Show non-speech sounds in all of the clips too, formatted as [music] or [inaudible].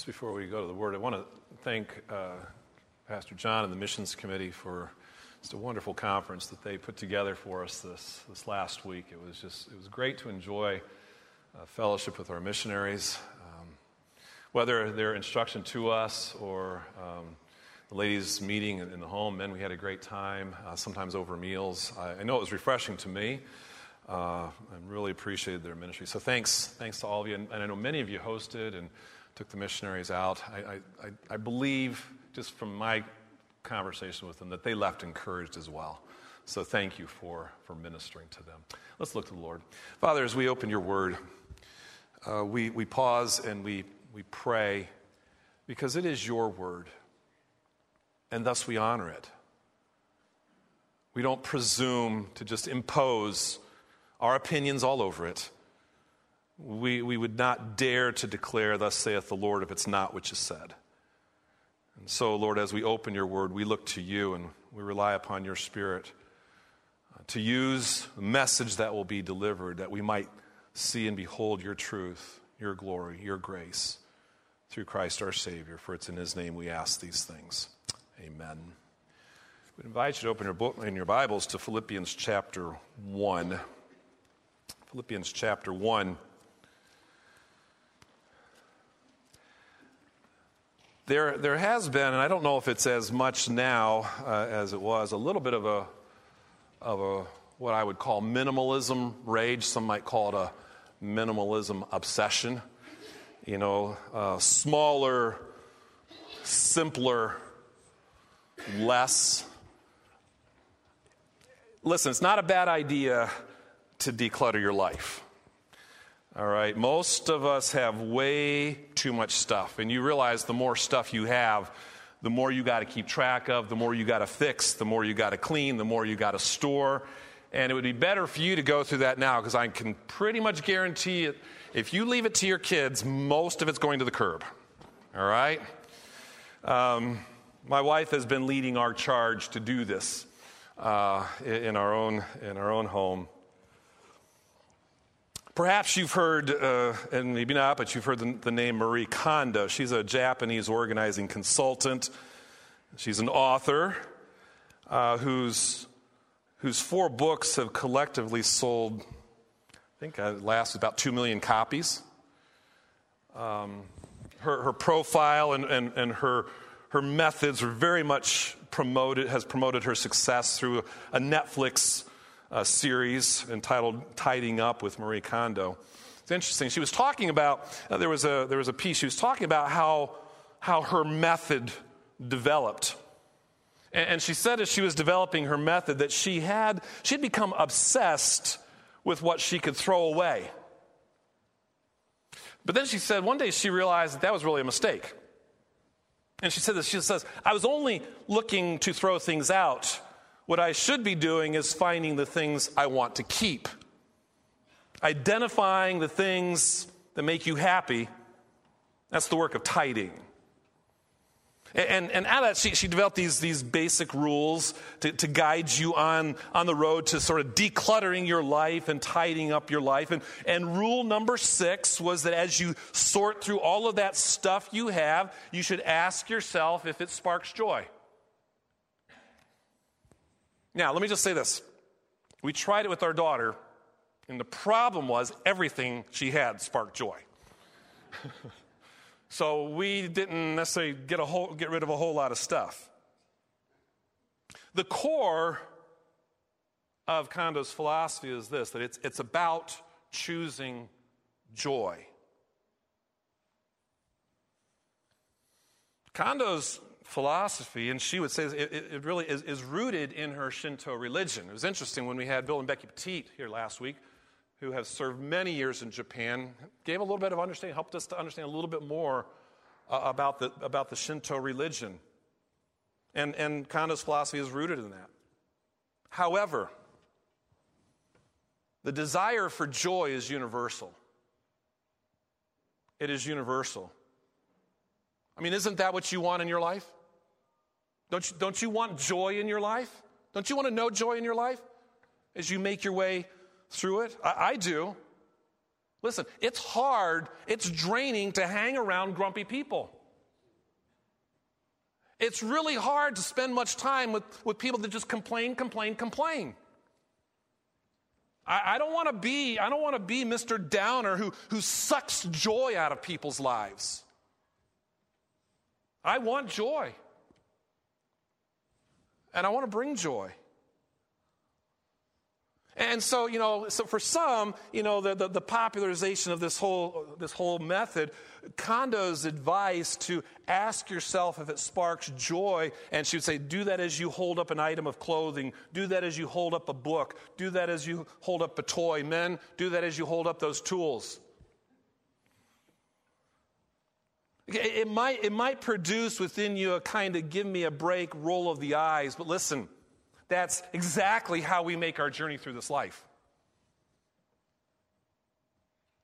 Just before we go to the Word, I want to thank uh, Pastor John and the Missions Committee for just a wonderful conference that they put together for us this, this last week. It was just it was great to enjoy uh, fellowship with our missionaries, um, whether their instruction to us or um, the ladies' meeting in, in, the home. Men, we had a great time, uh, sometimes over meals. I, I, know it was refreshing to me. Uh, I really appreciated their ministry. So thanks, thanks to all of you. And, and I know many of you hosted and took the missionaries out. I, I, I believe, just from my conversation with them, that they left encouraged as well. So thank you for, for ministering to them. Let's look to the Lord. Father, as we open your word, uh, we, we pause and we, we pray because it is your word, and thus we honor it. We don't presume to just impose our opinions all over it we, we would not dare to declare, Thus saith the Lord, if it's not what you said. And so, Lord, as we open your word, we look to you and we rely upon your spirit uh, to use the message that will be delivered, that we might see and behold your truth, your glory, your grace through Christ our Savior. For it's in his name we ask these things. Amen. We invite you to open your book in your Bibles to Philippians chapter 1. Philippians chapter 1. There, there has been, and I don't know if it's as much now uh, as it was, a little bit of a, of a what I would call minimalism rage. Some might call it a minimalism obsession. You know, uh, smaller, simpler, less. Listen, it's not a bad idea to declutter your life. All right, most of us have way too much stuff, and you realize the more stuff you have, the more you got to keep track of, the more you got to fix, the more you got to clean, the more you got to store. And it would be better for you to go through that now because I can pretty much guarantee it. If you leave it to your kids, most of it's going to the curb. All right? Um, my wife has been leading our charge to do this uh, in, our own, in our own home. Perhaps you've heard, uh, and maybe not, but you've heard the, the, name Marie Kondo. She's a Japanese organizing consultant. She's an author uh, whose, whose four books have collectively sold, I think, uh, last about 2 million copies. Um, her, her profile and, and, and her, her methods are very much promoted, has promoted her success through a Netflix uh, series entitled Tidying Up with Marie Kondo. It's interesting. She was talking about, uh, there, was a, there was a piece, she was talking about how, how her method developed. And, and she said as she was developing her method that she had, she had become obsessed with what she could throw away. But then she said one day she realized that that was really a mistake. And she said this, she says, I was only looking to throw things out what I should be doing is finding the things I want to keep, identifying the things that make you happy. That's the work of tidying. And, and out of that, she, she developed these, these basic rules to, to guide you on, on the road to sort of decluttering your life and tidying up your life. And, and rule number six was that as you sort through all of that stuff you have, you should ask yourself if it sparks joy. Now, let me just say this. We tried it with our daughter, and the problem was everything she had sparked joy. [laughs] so we didn't necessarily get, a whole, get rid of a whole lot of stuff. The core of Kondo's philosophy is this that it's, it's about choosing joy. Kondo's philosophy, and she would say it, it really is, is, rooted in her Shinto religion. It was interesting when we had Bill and Becky Petit here last week, who have served many years in Japan, gave a little bit of understanding, helped us to understand a little bit more uh, about, the, about the Shinto religion. And, and Kondo's philosophy is rooted in that. However, the desire for joy is universal. It is universal. I mean, isn't that what you want in your life? Don't you, don't you want joy in your life? Don't you want to know joy in your life as you make your way through it? I, I do. Listen, it's hard, it's draining to hang around grumpy people. It's really hard to spend much time with, with people that just complain, complain, complain. I, I don't want to be, I don't want to be Mr. Downer who, who sucks joy out of people's lives. I want joy. And I want to bring joy. And so, you know, so for some, you know, the, the, the, popularization of this whole, this whole method, Kondo's advice to ask yourself if it sparks joy, and she would say, do that as you hold up an item of clothing, do that as you hold up a book, do that as you hold up a toy. Men, do that as you hold up those tools. It might, it might produce within you a kind of give me a break, roll of the eyes, but listen, that's exactly how we make our journey through this life.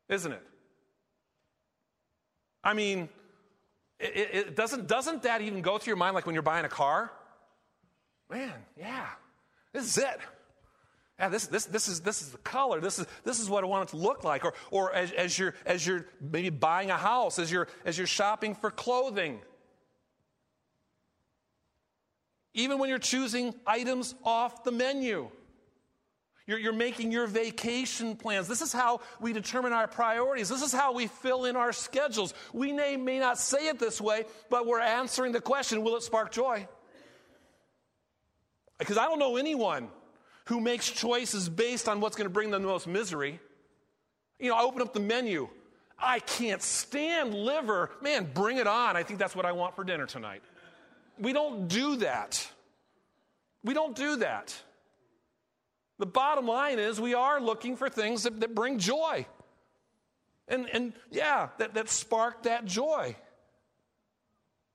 Isn't it? I mean, it, it, doesn't, doesn't that even go through your mind like when you're buying a car? Man, yeah, this is it. Yeah, this, this, this, is, this is the color. This is, this is what I want it to look like. Or, or as, as, you're, as you're maybe buying a house, as you're, as you're shopping for clothing. even when you're choosing items off the menu. You're, you're, making your vacation plans. This is how we determine our priorities. This is how we fill in our schedules. We may, may not say it this way, but we're answering the question will it spark joy? Because I don't know anyone who makes choices based on what's going to bring them the most misery. You know, I open up the menu. I can't stand liver. Man, bring it on. I think that's what I want for dinner tonight. We don't do that. We don't do that. The bottom line is we are looking for things that, that bring joy. And, and yeah, that, that spark that joy.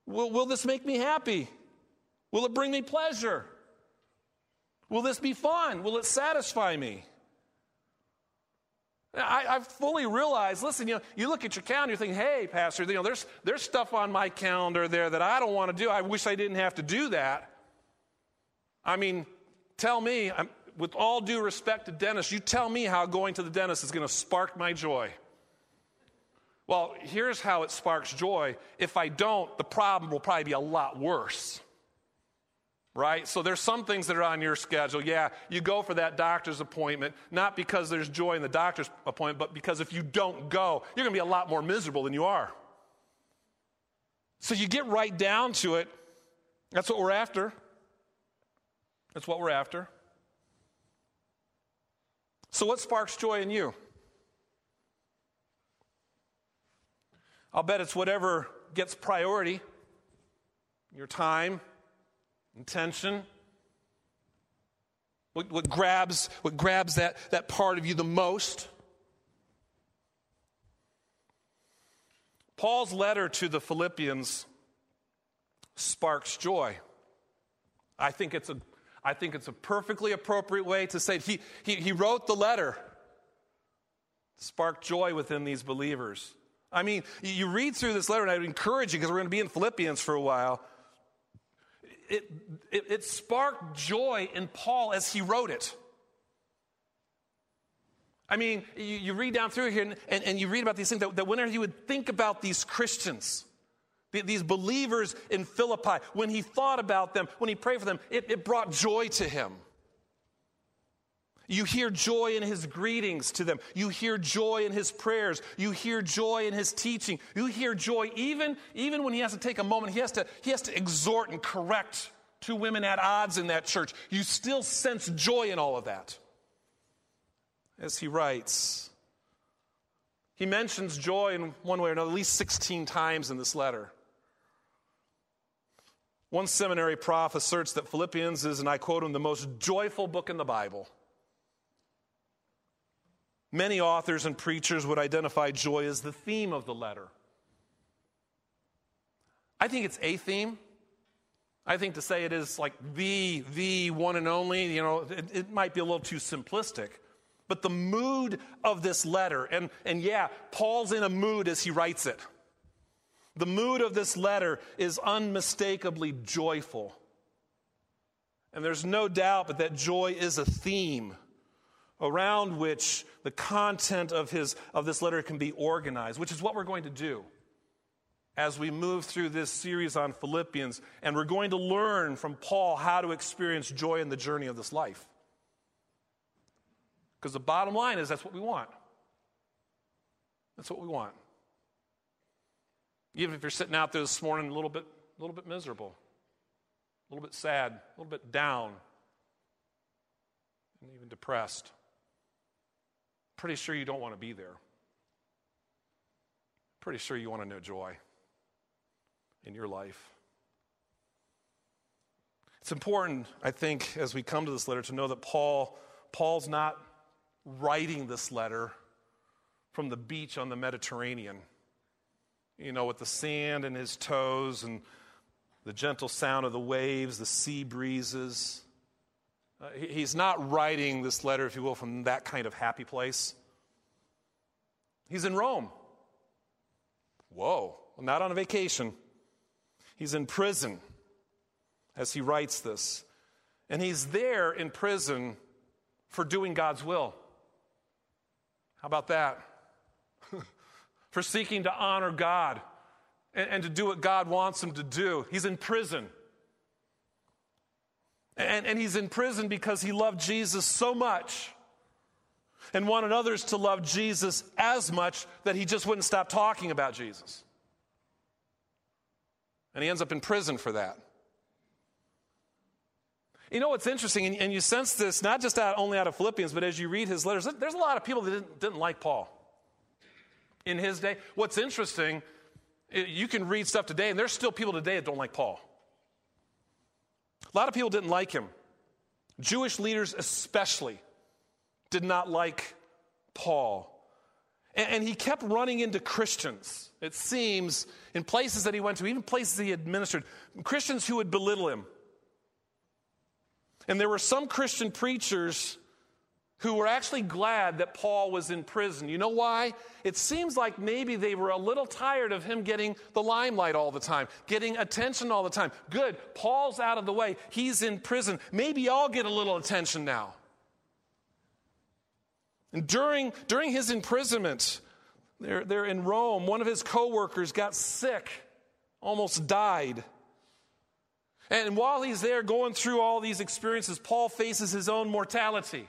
Will, will this make me happy? Will it bring me pleasure? Will this be fun? Will it satisfy me? I, have fully realize, listen, you know, you look at your calendar, you think, hey, Pastor, you know, there's, there's stuff on my calendar there that I don't want to do. I wish I didn't have to do that. I mean, tell me, I'm, with all due respect to dentists, you tell me how going to the dentist is going to spark my joy. Well, here's how it sparks joy. If I don't, the problem will probably be a lot worse right? So there's some things that are on your schedule. Yeah, you go for that doctor's appointment, not because there's joy in the doctor's appointment, but because if you don't go, you're going to be a lot more miserable than you are. So you get right down to it. That's what we're after. That's what we're after. So, what sparks joy in you? I'll bet it's whatever gets priority your time, intention. What, what, grabs, what grabs that, that part of you the most? Paul's letter to the Philippians sparks joy. I think it's a, I think it's a perfectly appropriate way to say he, he, he wrote the letter to spark joy within these believers. I mean, you read through this letter, and I would encourage you because we're going to be in Philippians for a while it, it, it sparked joy in Paul as he wrote it. I mean, you, you, read down through here and, and, and, you read about these things that, that whenever he would think about these Christians, these believers in Philippi, when he thought about them, when he prayed for them, it, it brought joy to him. You hear joy in his greetings to them. You hear joy in his prayers. You hear joy in his teaching. You hear joy even, even when he has to take a moment, he has to, he has to exhort and correct two women at odds in that church. You still sense joy in all of that. As he writes, he mentions joy in one way or another at least 16 times in this letter. One seminary prof asserts that Philippians is, and I quote him, the most joyful book in the Bible. Many authors and preachers would identify joy as the theme of the letter. I think it's a theme. I think to say it is like the, the one and only, you know, it, it might be a little too simplistic. But the mood of this letter, and, and yeah, Paul's in a mood as he writes it. The mood of this letter is unmistakably joyful. And there's no doubt but that joy is a theme around which the content of, his, of this letter can be organized, which is what we're going to do as we move through this series on Philippians. And we're going to learn from Paul how to experience joy in the journey of this life. Because the bottom line is that's what we want. That's what we want. Even if you're sitting out there this morning a little bit, a little bit miserable, a little bit sad, a little bit down, and even depressed. Pretty sure you don't want to be there. Pretty sure you want to know joy in your life. It's important, I think, as we come to this letter to know that Paul Paul's not writing this letter from the beach on the Mediterranean. You know, with the sand in his toes and the gentle sound of the waves, the sea breezes. Uh, he's not writing this letter, if you will, from that kind of happy place. He's in Rome. Whoa, not on a vacation. He's in prison as he writes this. And he's there in prison for doing God's will. How about that? [laughs] for seeking to honor God and, and, to do what God wants him to do. He's in prison. And, and he's in prison because he loved Jesus so much and wanted others to love Jesus as much that he just wouldn't stop talking about Jesus. And he ends up in prison for that. You know what's interesting, and, and you sense this not just out, only out of Philippians, but as you read his letters, there's a lot of people that didn't, didn't like Paul in his day. What's interesting, you can read stuff today, and there's still people today that don't like Paul. A lot of people didn't like him. Jewish leaders, especially, did not like Paul. And, and, he kept running into Christians, it seems, in places that he went to, even places he administered, Christians who would belittle him. And there were some Christian preachers who were actually glad that Paul was in prison. You know why? It seems like maybe they were a little tired of him getting the limelight all the time, getting attention all the time. Good, Paul's out of the way, he's in prison. Maybe I'll get a little attention now. And during, during his imprisonment, they're, they're in Rome, one of his co-workers got sick, almost died. And while he's there going through all these experiences, Paul faces his own mortality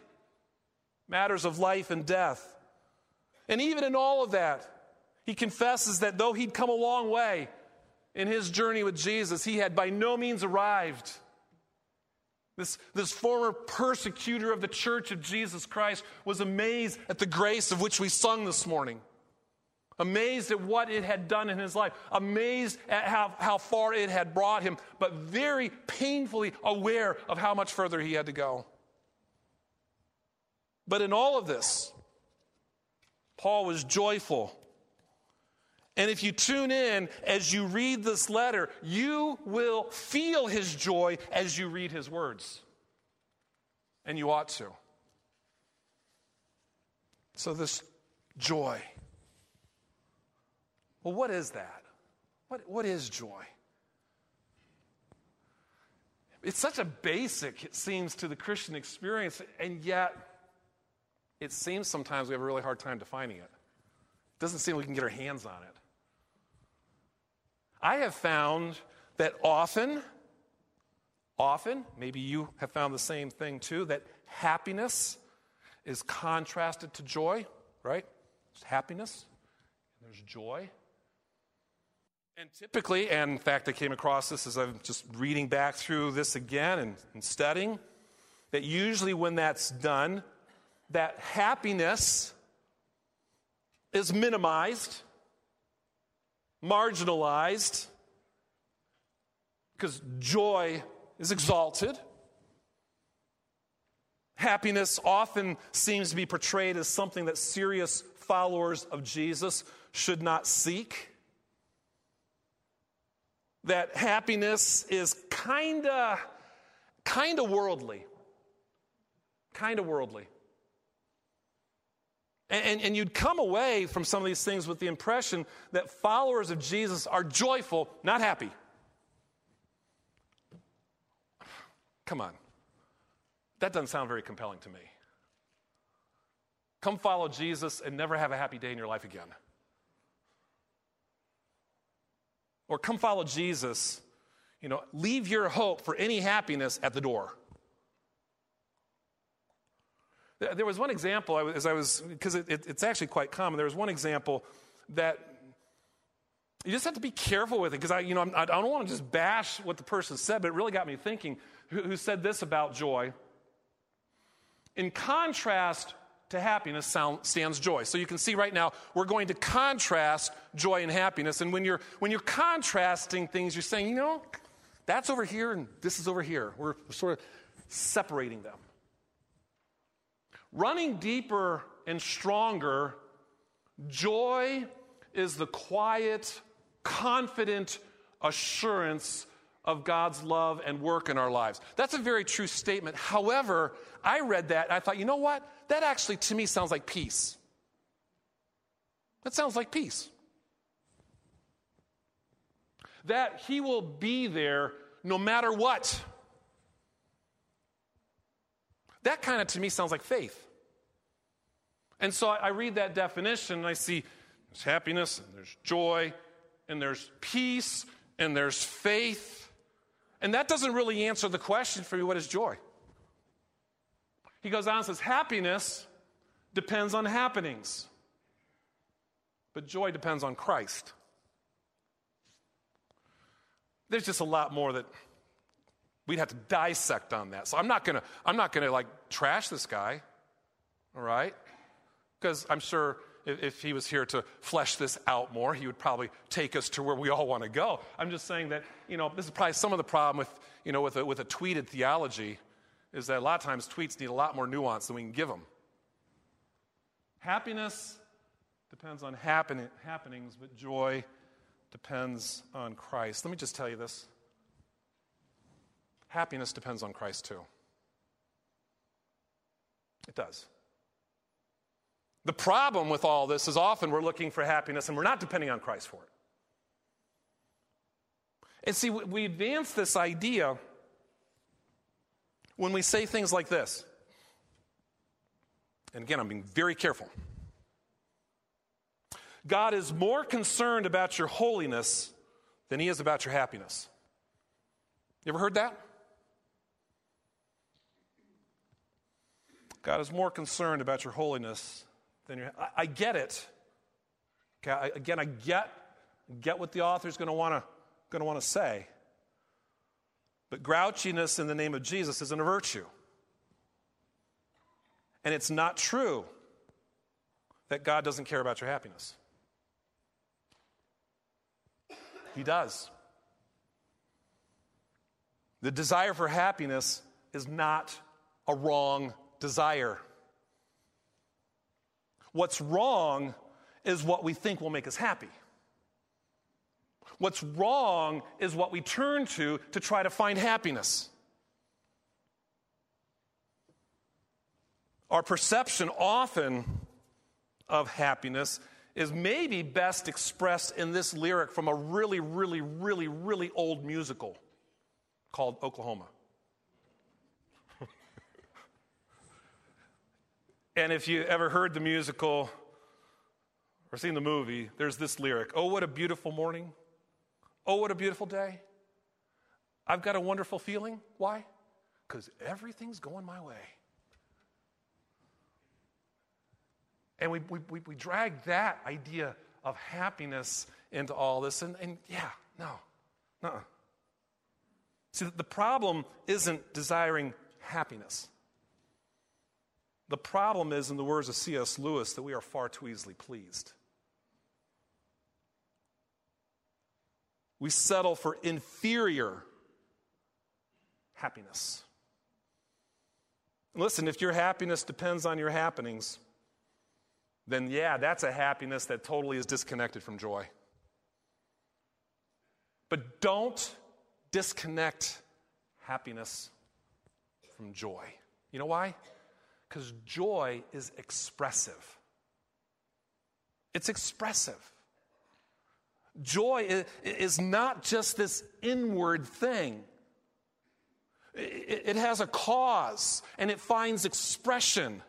matters of life and death. And even in all of that, he confesses that though he'd come a long way in his journey with Jesus, he had by no means arrived. This, this former persecutor of the church of Jesus Christ was amazed at the grace of which we sung this morning. Amazed at what it had done in his life, amazed at how, how far it had brought him, but very painfully aware of how much further he had to go. But in all of this, Paul was joyful. And if you tune in as you read this letter, you will feel his joy as you read his words. And you ought to. So, this joy. Well, what is that? What, what is joy? It's such a basic, it seems, to the Christian experience, and yet it seems sometimes we have a really hard time defining it. It doesn't seem we can get our hands on it. I have found that often, often, maybe you have found the same thing too, that happiness is contrasted to joy, right? There's happiness, and there's joy. And typically, and in fact, I came across this as I'm just reading back through this again and, and studying, that usually when that's done, that happiness is minimized, marginalized, because joy is exalted. Happiness often seems to be portrayed as something that serious followers of Jesus should not seek. That happiness is kind of kind of worldly. Kind of worldly. And, and, you'd come away from some of these things with the impression that followers of Jesus are joyful, not happy. Come on. That doesn't sound very compelling to me. Come follow Jesus and never have a happy day in your life again. Or come follow Jesus, you know, leave your hope for any happiness at the door. There was one example, as I was, because it, it, it's actually quite common. There was one example that you just have to be careful with it, because I, you know, I'm, I don't want to just bash what the person said, but it really got me thinking. Who, who said this about joy? In contrast to happiness sound, stands joy. So you can see right now, we're going to contrast joy and happiness. And when you're, when you're contrasting things, you're saying, you know, that's over here and this is over here. We're sort of separating them. Running deeper and stronger, joy is the quiet, confident assurance of God's love and work in our lives. That's a very true statement. However, I read that and I thought, you know what? That actually to me sounds like peace. That sounds like peace. That He will be there no matter what. That kind of to me sounds like faith. And so I read that definition and I see there's happiness and there's joy and there's peace and there's faith. And that doesn't really answer the question for me what is joy? He goes on and says, happiness depends on happenings, but joy depends on Christ. There's just a lot more that we'd have to dissect on that. So I'm not gonna, I'm not gonna like trash this guy, all right? Because I'm sure if, if he was here to flesh this out more, he would probably take us to where we all want to go. I'm just saying that, you know, this is probably some of the problem with, you know, with a, with a tweeted theology is that a lot of times tweets need a lot more nuance than we can give them. Happiness depends on happen- happenings, but joy depends on Christ. Let me just tell you this happiness depends on Christ too. It does. The problem with all this is often we're looking for happiness and we're not depending on Christ for it. And see, we advance this idea when we say things like this. And again, I'm being very careful. God is more concerned about your holiness than he is about your happiness. You ever heard that? God is more concerned about your holiness than your. I, I get it. Okay, I, again, I get get what the author's going to want to want to say. But grouchiness in the name of Jesus isn't a virtue. And it's not true that God doesn't care about your happiness. He does. The desire for happiness is not a wrong desire. What's wrong is what we think will make us happy. What's wrong is what we turn to to try to find happiness. Our perception often of happiness is maybe best expressed in this lyric from a really, really, really, really old musical called Oklahoma. And if you ever heard the musical or seen the movie, there's this lyric Oh, what a beautiful morning. Oh, what a beautiful day. I've got a wonderful feeling. Why? Because everything's going my way. And we, we, we we drag that idea of happiness into all this. And, and yeah, no, no. See, the problem isn't desiring happiness. The problem is, in the words of C.S. Lewis, that we are far too easily pleased. We settle for inferior happiness. Listen, if your happiness depends on your happenings, then yeah, that's a happiness that totally is disconnected from joy. But don't disconnect happiness from joy. You know why? Because joy is expressive. It's expressive. Joy is not just this inward thing. It has a cause and it finds expression.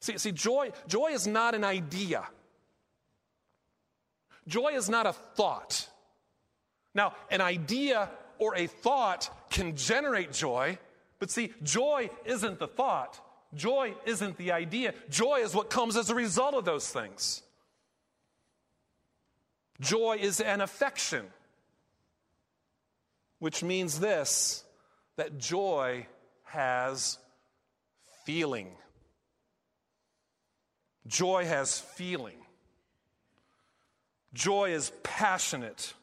See, see joy, joy is not an idea. Joy is not a thought. Now, an idea or a thought can generate joy, but see, joy isn't the thought. Joy isn't the idea. Joy is what comes as a result of those things. Joy is an affection, which means this that joy has feeling. Joy has feeling. Joy is passionate.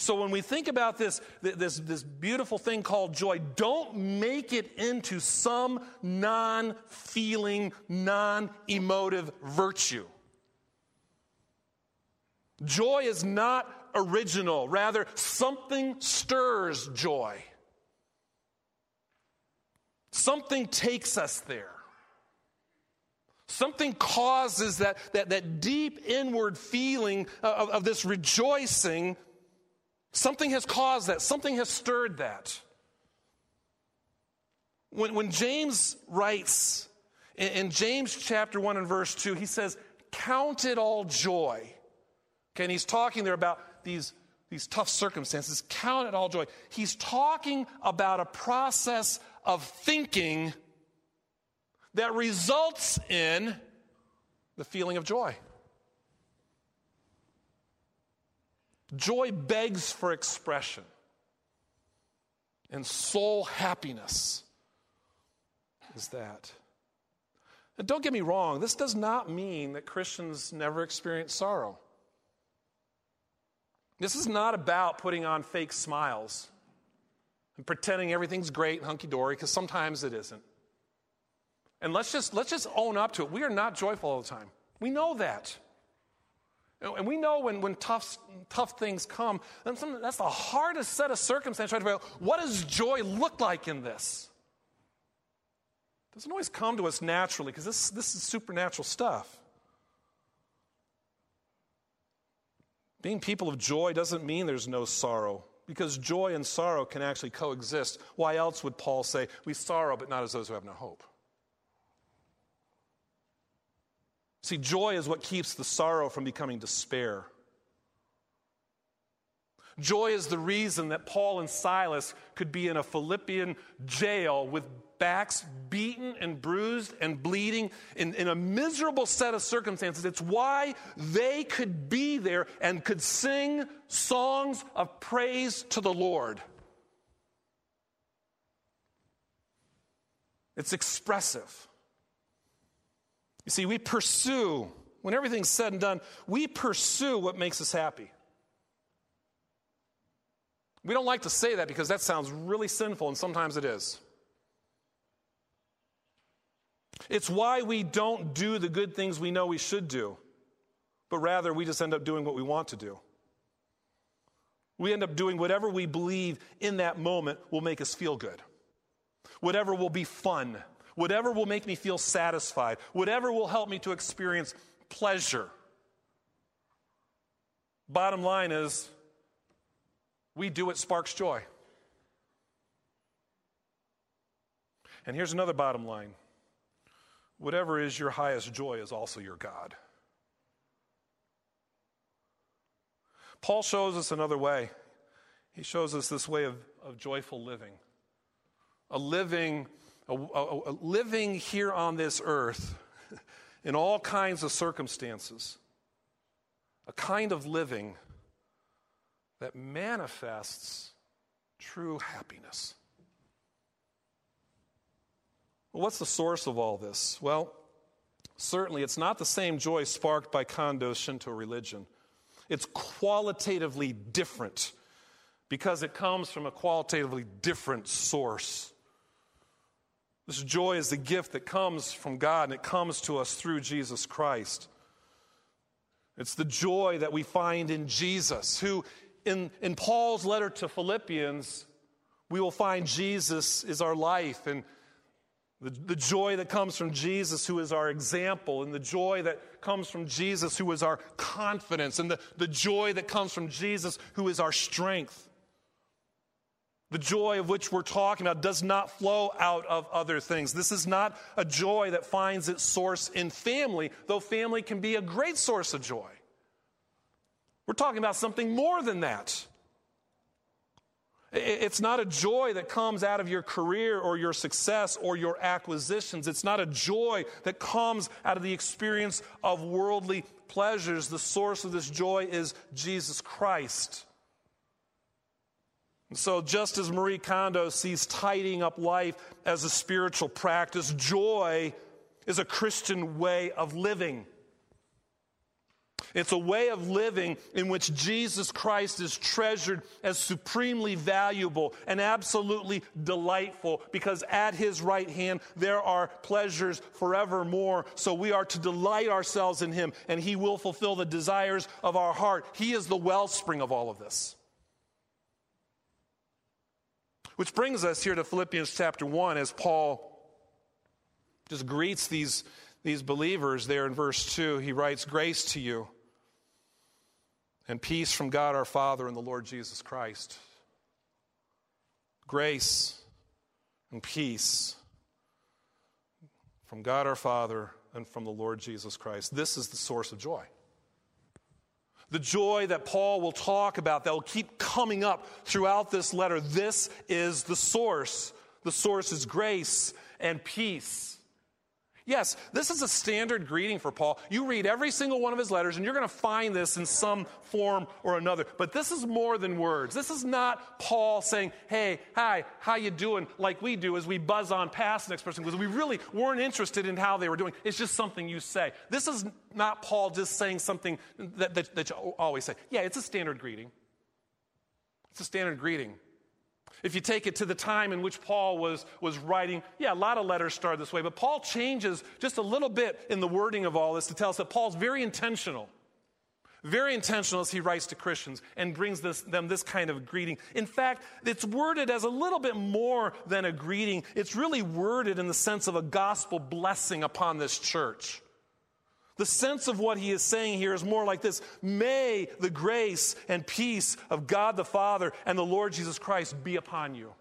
So when we think about this, this, this beautiful thing called joy, don't make it into some non feeling, non emotive virtue. Joy is not original, rather, something stirs joy. Something takes us there. Something causes that, that, that deep inward feeling of, of this rejoicing Something has caused that, something has stirred that. When, when James writes in, in James chapter 1 and verse 2, he says, Count it all joy. Okay, and he's talking there about these, these tough circumstances. Count it all joy. He's talking about a process of thinking that results in the feeling of joy. Joy begs for expression and soul happiness is that. And don't get me wrong, this does not mean that Christians never experience sorrow. This is not about putting on fake smiles and pretending everything's great and hunky dory, because sometimes it isn't. And let's just, let's just own up to it. We are not joyful all the time. We know that. And we know when, when tough, tough things come, that's the hardest set of circumstances. To figure out what does joy look like in this? It doesn't always come to us naturally because this, this is supernatural stuff. Being people of joy doesn't mean there's no sorrow because joy and sorrow can actually coexist. Why else would Paul say, We sorrow, but not as those who have no hope? See, joy is what keeps the sorrow from becoming despair. Joy is the reason that Paul and Silas could be in a Philippian jail with backs beaten and bruised and bleeding in, in, a miserable set of circumstances. It's why they could be there and could sing songs of praise to the Lord. It's expressive. You see, we pursue, when everything's said and done, we pursue what makes us happy. We don't like to say that because that sounds really sinful, and sometimes it is. It's why we don't do the good things we know we should do, but rather we just end up doing what we want to do. We end up doing whatever we believe in that moment will make us feel good, whatever will be fun, whatever will make me feel satisfied, whatever will help me to experience pleasure. Bottom line is, we do what sparks joy. And here's another bottom line whatever is your highest joy is also your God. Paul shows us another way. He shows us this way of, of joyful living, a living a, a, a living here on this earth [laughs] in all kinds of circumstances, a kind of living that manifests true happiness. Well, what's the source of all this? Well, certainly it's not the same joy sparked by Kondo Shinto religion. It's qualitatively different because it comes from a qualitatively different source. This joy is the gift that comes from God and it comes to us through Jesus Christ. It's the joy that we find in Jesus, who, in, in Paul's letter to Philippians, we will find Jesus is our life and the, the joy that comes from Jesus, who is our example, and the joy that comes from Jesus, who is our confidence, and the, the joy that comes from Jesus, who is our strength. The joy of which we're talking about does not flow out of other things. This is not a joy that finds its source in family, though family can be a great source of joy. We're talking about something more than that. It's not a joy that comes out of your career or your success or your acquisitions. It's not a joy that comes out of the experience of worldly pleasures. The source of this joy is Jesus Christ. So, just as Marie Kondo sees tidying up life as a spiritual practice, joy is a Christian way of living. It's a way of living in which Jesus Christ is treasured as supremely valuable and absolutely delightful because at his right hand there are pleasures forevermore. So we are to delight ourselves in him and he will fulfill the desires of our heart. He is the wellspring of all of this. Which brings us here to Philippians chapter 1 as Paul just greets these, these believers there in verse 2. He writes, Grace to you and peace from God our Father and the Lord Jesus Christ. Grace and peace from God our Father and from the Lord Jesus Christ. This is the source of joy. The joy that Paul will talk about that will keep coming up throughout this letter. This is the source. The source is grace and peace. Yes, this is a standard greeting for Paul. You read every single one of his letters and you're going to find this in some form or another. But this is more than words. This is not Paul saying, "Hey, hi, how you doing?" like we do as we buzz on past the next person because we really weren't interested in how they were doing. It's just something you say. This is not Paul just saying something that, that, that you always say. Yeah, it's a standard greeting. It's a standard greeting. If you take it to the time in which Paul was, was writing, yeah, a lot of letters start this way, but Paul changes just a little bit in the wording of all this to tell us that Paul's very intentional. Very intentional as he writes to Christians and brings this, them this kind of greeting. In fact, it's worded as a little bit more than a greeting. It's really worded in the sense of a gospel blessing upon this church. The sense of what he is saying here is more like this May the grace and peace of God the Father and the Lord Jesus Christ be upon you.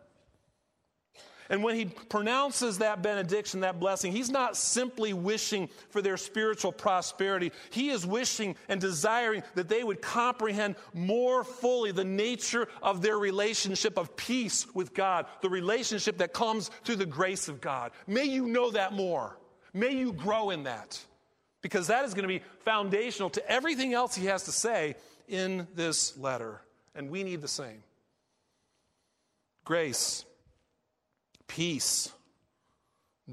And when he pronounces that benediction, that blessing, he's not simply wishing for their spiritual prosperity. He is wishing and desiring that they would comprehend more fully the nature of their relationship of peace with God, the relationship that comes through the grace of God. May you know that more. May you grow in that because that is going to be foundational to everything else he has to say in this letter. And we need the same grace, peace,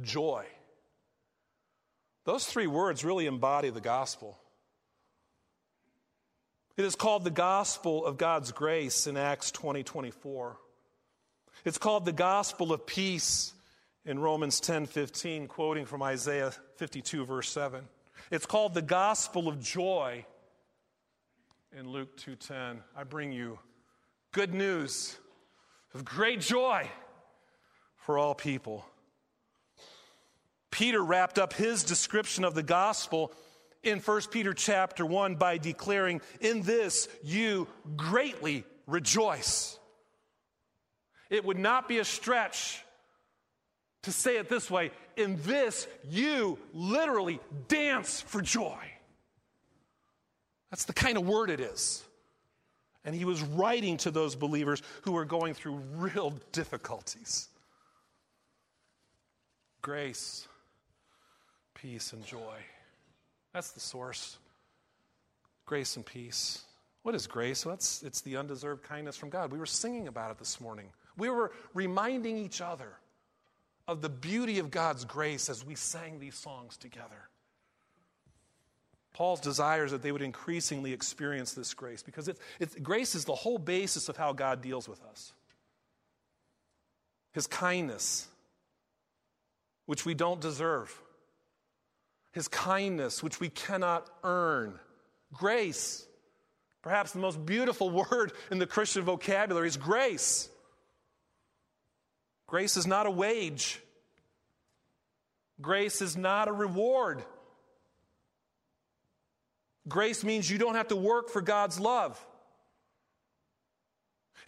joy. Those three words really embody the gospel. It is called the gospel of God's grace in Acts 20 24. It's called the gospel of peace in Romans 10 15, quoting from Isaiah 52, verse 7. It's called the gospel of joy in Luke 2:10. I bring you good news of great joy for all people. Peter wrapped up his description of the gospel in 1 Peter chapter 1 by declaring, In this you greatly rejoice. It would not be a stretch to say it this way in this you literally dance for joy. That's the kind of word it is. And he was writing to those believers who were going through real difficulties. Grace, peace, and joy. That's the source. Grace and peace. What is grace? Well, it's, it's the undeserved kindness from God. We were singing about it this morning. We were reminding each other of the beauty of God's grace as we sang these songs together. Paul's desires that they would increasingly experience this grace because it's, it's, grace is the whole basis of how God deals with us. His kindness, which we don't deserve, His kindness, which we cannot earn. Grace, perhaps the most beautiful [laughs] word in the Christian vocabulary, is grace. Grace is not a wage, grace is not a reward. Grace means you don't have to work for God's love.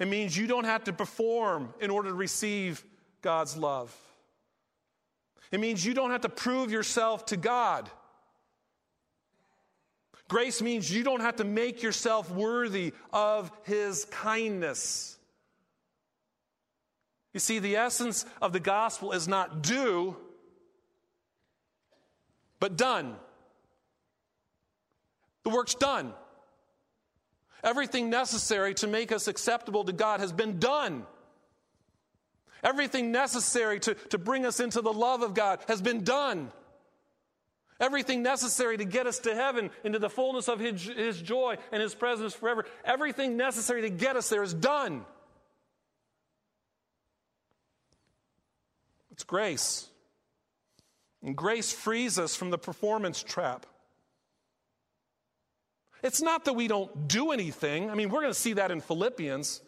It means you don't have to perform in order to receive God's love. It means you don't have to prove yourself to God. Grace means you don't have to make yourself worthy of His kindness. You see, the essence of the gospel is not do, but done. The work's done. Everything necessary to make us acceptable to God has been done. Everything necessary to, to bring us into the love of God has been done. Everything necessary to get us to heaven, into the fullness of his, his joy and His presence forever, everything necessary to get us there is done. It's grace. And grace frees us from the performance trap. It's not that we don't do anything. I mean, we're going to see that in Philippians.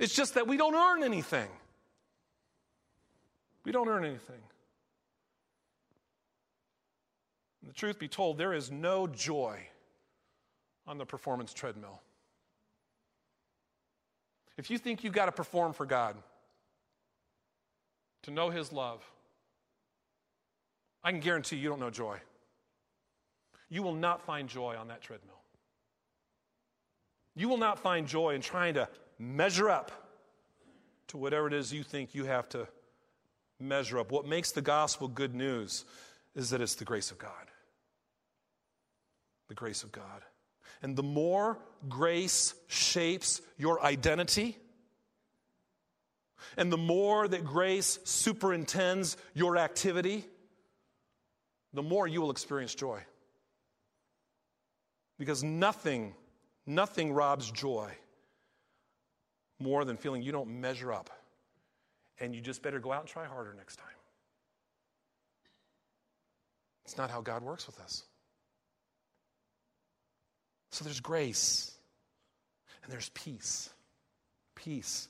It's just that we don't earn anything. We don't earn anything. And the truth be told, there is no joy on the performance treadmill. If you think you've got to perform for God to know His love, I can guarantee you don't know joy. You will not find joy on that treadmill. You will not find joy in trying to measure up to whatever it is you think you have to measure up. What makes the gospel good news is that it's the grace of God. The grace of God. And the more grace shapes your identity, and the more that grace superintends your activity, the more you will experience joy. Because nothing, nothing robs joy more than feeling you don't measure up. And you just better go out and try harder next time. It's not how God works with us. So there's grace and there's peace. Peace.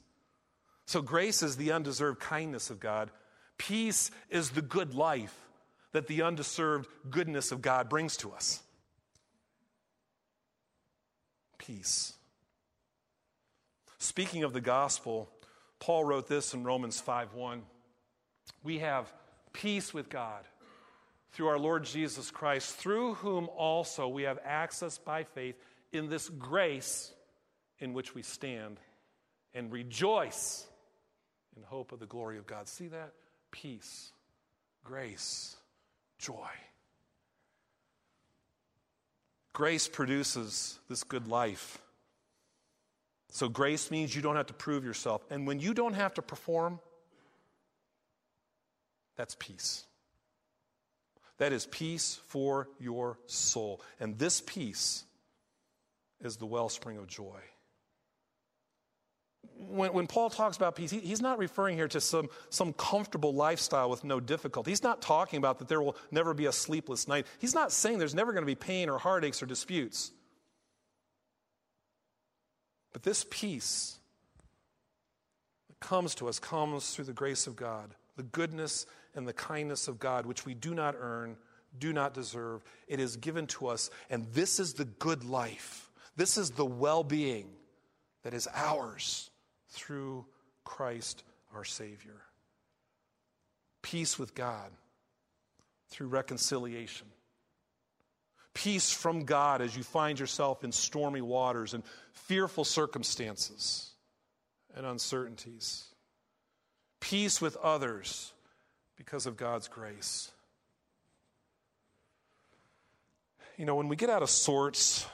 So grace is the undeserved kindness of God, peace is the good life that the undeserved goodness of God brings to us. Peace. Speaking of the gospel, Paul wrote this in Romans 5:1. We have peace with God through our Lord Jesus Christ, through whom also we have access by faith in this grace in which we stand and rejoice in hope of the glory of God. See that? Peace, grace, joy. Grace produces this good life. So, grace means you don't have to prove yourself. And when you don't have to perform, that's peace. That is peace for your soul. And this peace is the wellspring of joy when, when Paul talks about peace, he, he's not referring here to some, some comfortable lifestyle with no difficulty. He's not talking about that there will never be a sleepless night. He's not saying there's never going to be pain or heartaches or disputes. But this peace that comes to us comes through the grace of God, the goodness and the kindness of God, which we do not earn, do not deserve. It is given to us, and this is the good life. This is the well being that is ours through Christ our Savior. Peace with God through reconciliation. Peace from God as you find yourself in stormy waters and fearful circumstances and uncertainties. Peace with others because of God's grace. You know, when we get out of sorts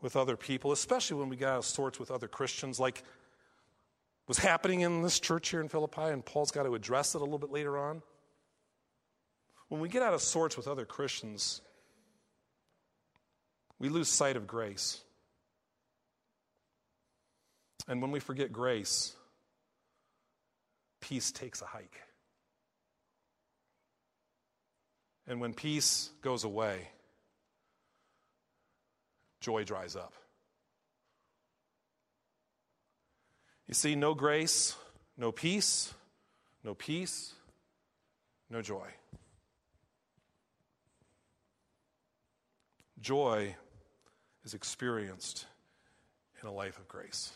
with other people, especially when we get out of sorts with other Christians, like was happening in this church here in Philippi, and Paul's got to address it a little bit later on. When we get out of sorts with other Christians, we lose sight of grace. And when we forget grace, peace takes a hike. And when peace goes away, joy dries up. You see, no grace, no peace, no peace, no joy. Joy is experienced in a life of grace.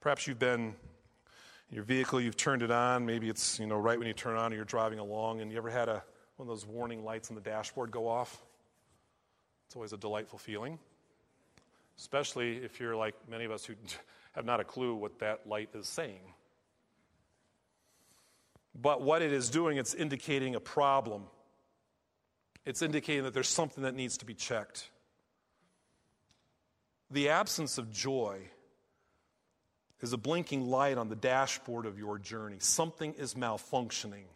Perhaps you've been in your vehicle, you've turned it on. Maybe it's, you know, right when you turn on and you're driving along, and you ever had a, one of those warning lights on the dashboard go off? It's always a delightful feeling, especially if you're like many of us who [laughs] have not a clue what that light is saying. But what it is doing, it's indicating a problem. It's indicating that there's something that needs to be checked. The absence of joy is a blinking light on the dashboard of your journey. Something is malfunctioning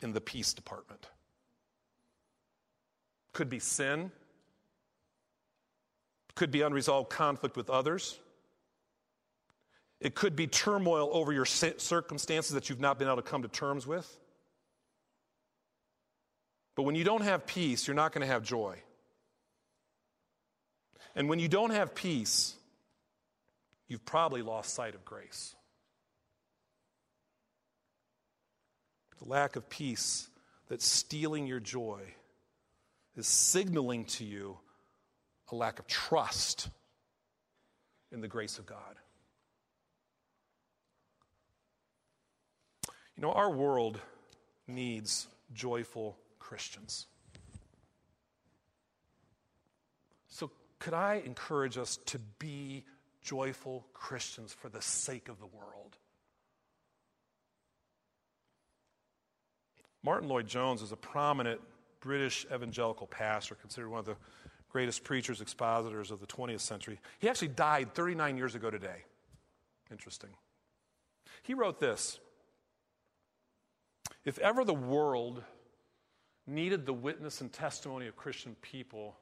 in the peace department. Could be sin, could be unresolved conflict with others. It could be turmoil over your circumstances that you've not been able to come to terms with. But when you don't have peace, you're not going to have joy. And when you don't have peace, you've probably lost sight of grace. The lack of peace that's stealing your joy is signaling to you a lack of trust in the grace of God. You know, our world needs joyful Christians. So, could I encourage us to be joyful Christians for the sake of the world? Martyn Lloyd-Jones is a prominent British evangelical pastor, considered one of the greatest preachers, expositors of the 20th century. He actually died 39 years ago today. Interesting. He wrote this If ever the world needed the witness and testimony of Christian people,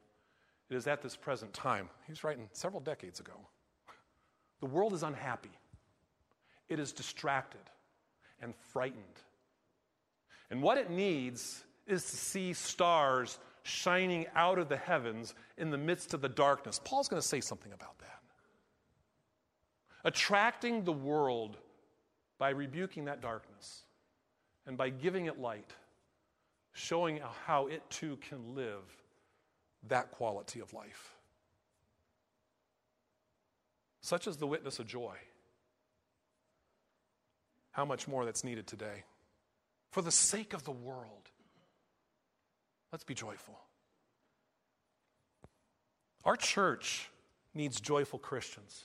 it is at this present time. He's writing several decades ago. The world is unhappy, it is distracted and frightened. And what it needs is to see stars shining out of the heavens in the midst of the darkness. Paul's going to say something about that. Attracting the world by rebuking that darkness and by giving it light showing how it too can live that quality of life. Such is the witness of joy. How much more that's needed today. For the sake of the world, let's be joyful. Our church needs joyful Christians.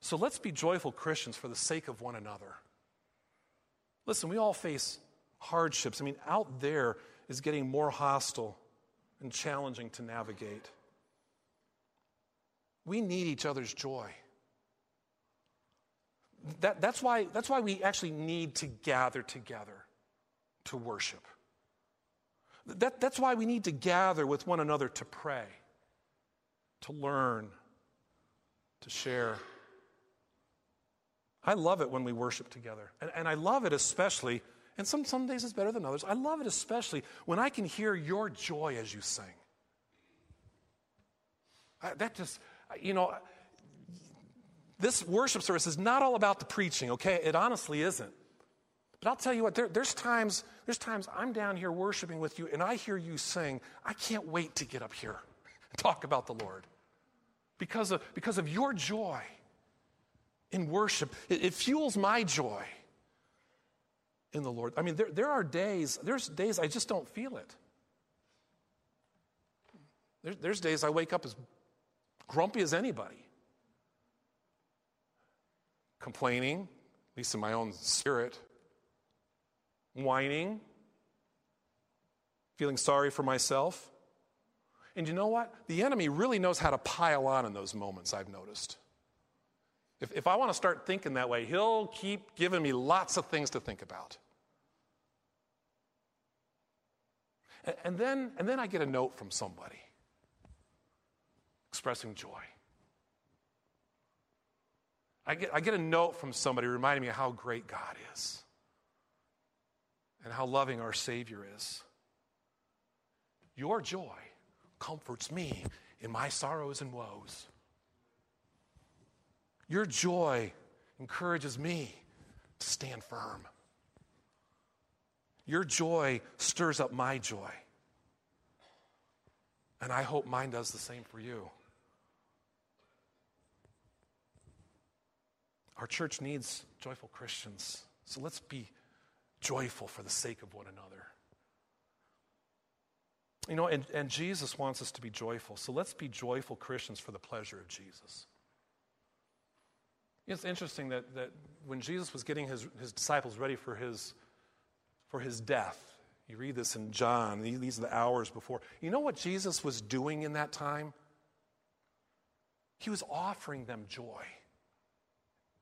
So let's be joyful Christians for the sake of one another. Listen, we all face hardships. I mean, out there is getting more hostile and challenging to navigate. We need each other's joy. That, that's, why, that's why we actually need to gather together to worship. That, that's why we need to gather with one another to pray, to learn, to share. I love it when we worship together. And, and I love it especially and some, some days it's better than others. I love it especially when I can hear your joy as you sing. I, that just, you know, this worship service is not all about the preaching, okay? It honestly isn't. But I'll tell you what, there, there's times, there's times I'm down here worshiping with you and I hear you sing. I can't wait to get up here and talk about the Lord. Because of, because of your joy in worship, it, it fuels my joy in the Lord. I mean, there, there are days, there's days I just don't feel it. There, there's days I wake up as grumpy as anybody, complaining, at least in my own spirit, whining, feeling sorry for myself. And you know what? The enemy really knows how to pile on in those moments, I've noticed. If, if I want to start thinking that way, he'll keep giving me lots of things to think about. And then, and then I get a note from somebody expressing joy. I get, I get a note from somebody reminding me of how great God is and how loving our Savior is. Your joy comforts me in my sorrows and woes. Your joy encourages me to stand firm. Your joy stirs up my joy. And I hope mine does the same for you. Our church needs joyful Christians. So let's be joyful for the sake of one another. You know, and, and Jesus wants us to be joyful. So let's be joyful Christians for the pleasure of Jesus. It's interesting that, that when Jesus was getting his, his disciples ready for his, for his death, you read this in John, these are the hours before. You know what Jesus was doing in that time? He was offering them joy.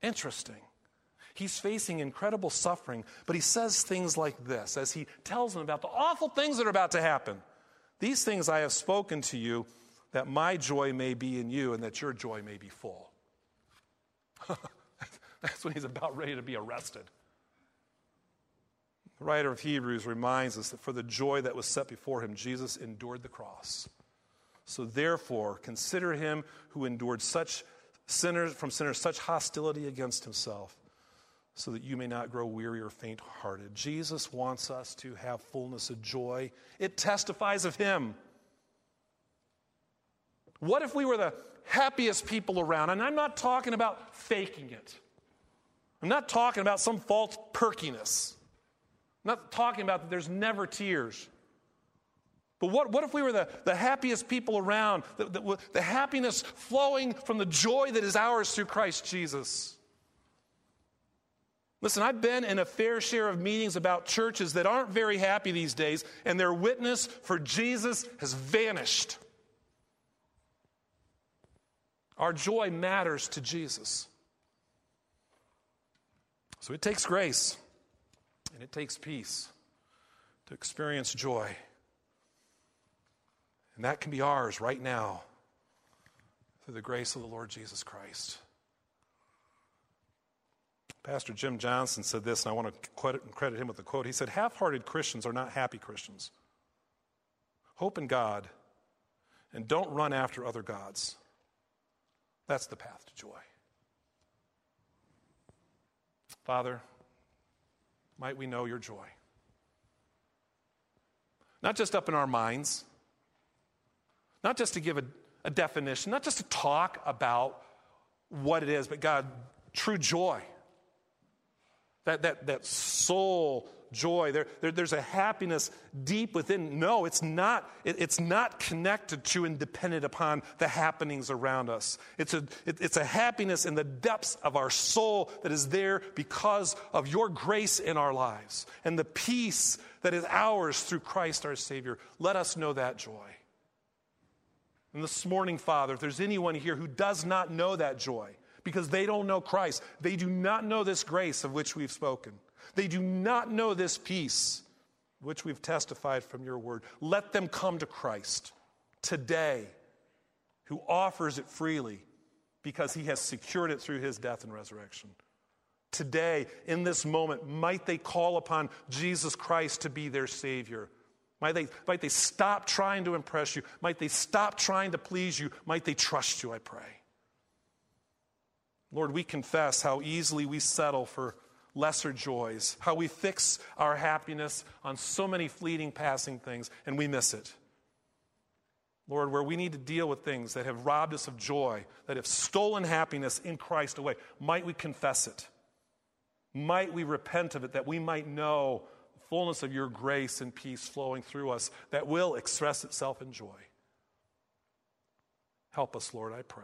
Interesting. He's facing incredible suffering, but he says things like this as he tells them about the awful things that are about to happen. These things I have spoken to you, that my joy may be in you and that your joy may be full. [laughs] That's when he's about ready to be arrested. The writer of Hebrews reminds us that for the joy that was set before him, Jesus endured the cross. So therefore, consider him who endured such sinners from sinners such hostility against himself, so that you may not grow weary or faint hearted. Jesus wants us to have fullness of joy. It testifies of him. What if we were the happiest people around? And I'm not talking about faking it. I'm not talking about some false perkiness. I'm not talking about that there's never tears. But what, what if we were the, the happiest people around, the, the, the happiness flowing from the joy that is ours through Christ Jesus? Listen, I've been in a fair share of meetings about churches that aren't very happy these days, and their witness for Jesus has vanished. Our joy matters to Jesus. So it takes grace and it takes peace to experience joy. And that can be ours right now through the grace of the Lord Jesus Christ. Pastor Jim Johnson said this, and I want to credit him with the quote. He said, Half hearted Christians are not happy Christians. Hope in God and don't run after other gods. That's the path to joy. Father, might we know your joy. Not just up in our minds, not just to give a, a definition, not just to talk about what it is, but God, true joy. That, that, that soul joy. There, there, there's a happiness deep within. No, it's not, it, it's not connected to and dependent upon the happenings around us. It's a, it, it's a happiness in the depths of our soul that is there because of your grace in our lives and the peace that is ours through Christ our Savior. Let us know that joy. And this morning, Father, if there's anyone here who does not know that joy because they don't know Christ, they do not know this grace of which we've spoken, they do not know this peace which we've testified from your word, let them come to Christ today, who offers it freely because he has secured it through his death and resurrection. Today, in this moment, might they call upon Jesus Christ to be their Savior might they, might they stop trying to impress you? Might they stop trying to please you? Might they trust you, I pray. Lord, we confess how easily we settle for lesser joys, how we fix our happiness on so many fleeting, passing things, and we miss it. Lord, where we need to deal with things that have robbed us of joy, that have stolen happiness in Christ away, might we confess it? Might we repent of it that we might know the fullness of your grace and peace flowing through us that will express itself in joy. Help us, Lord, I pray.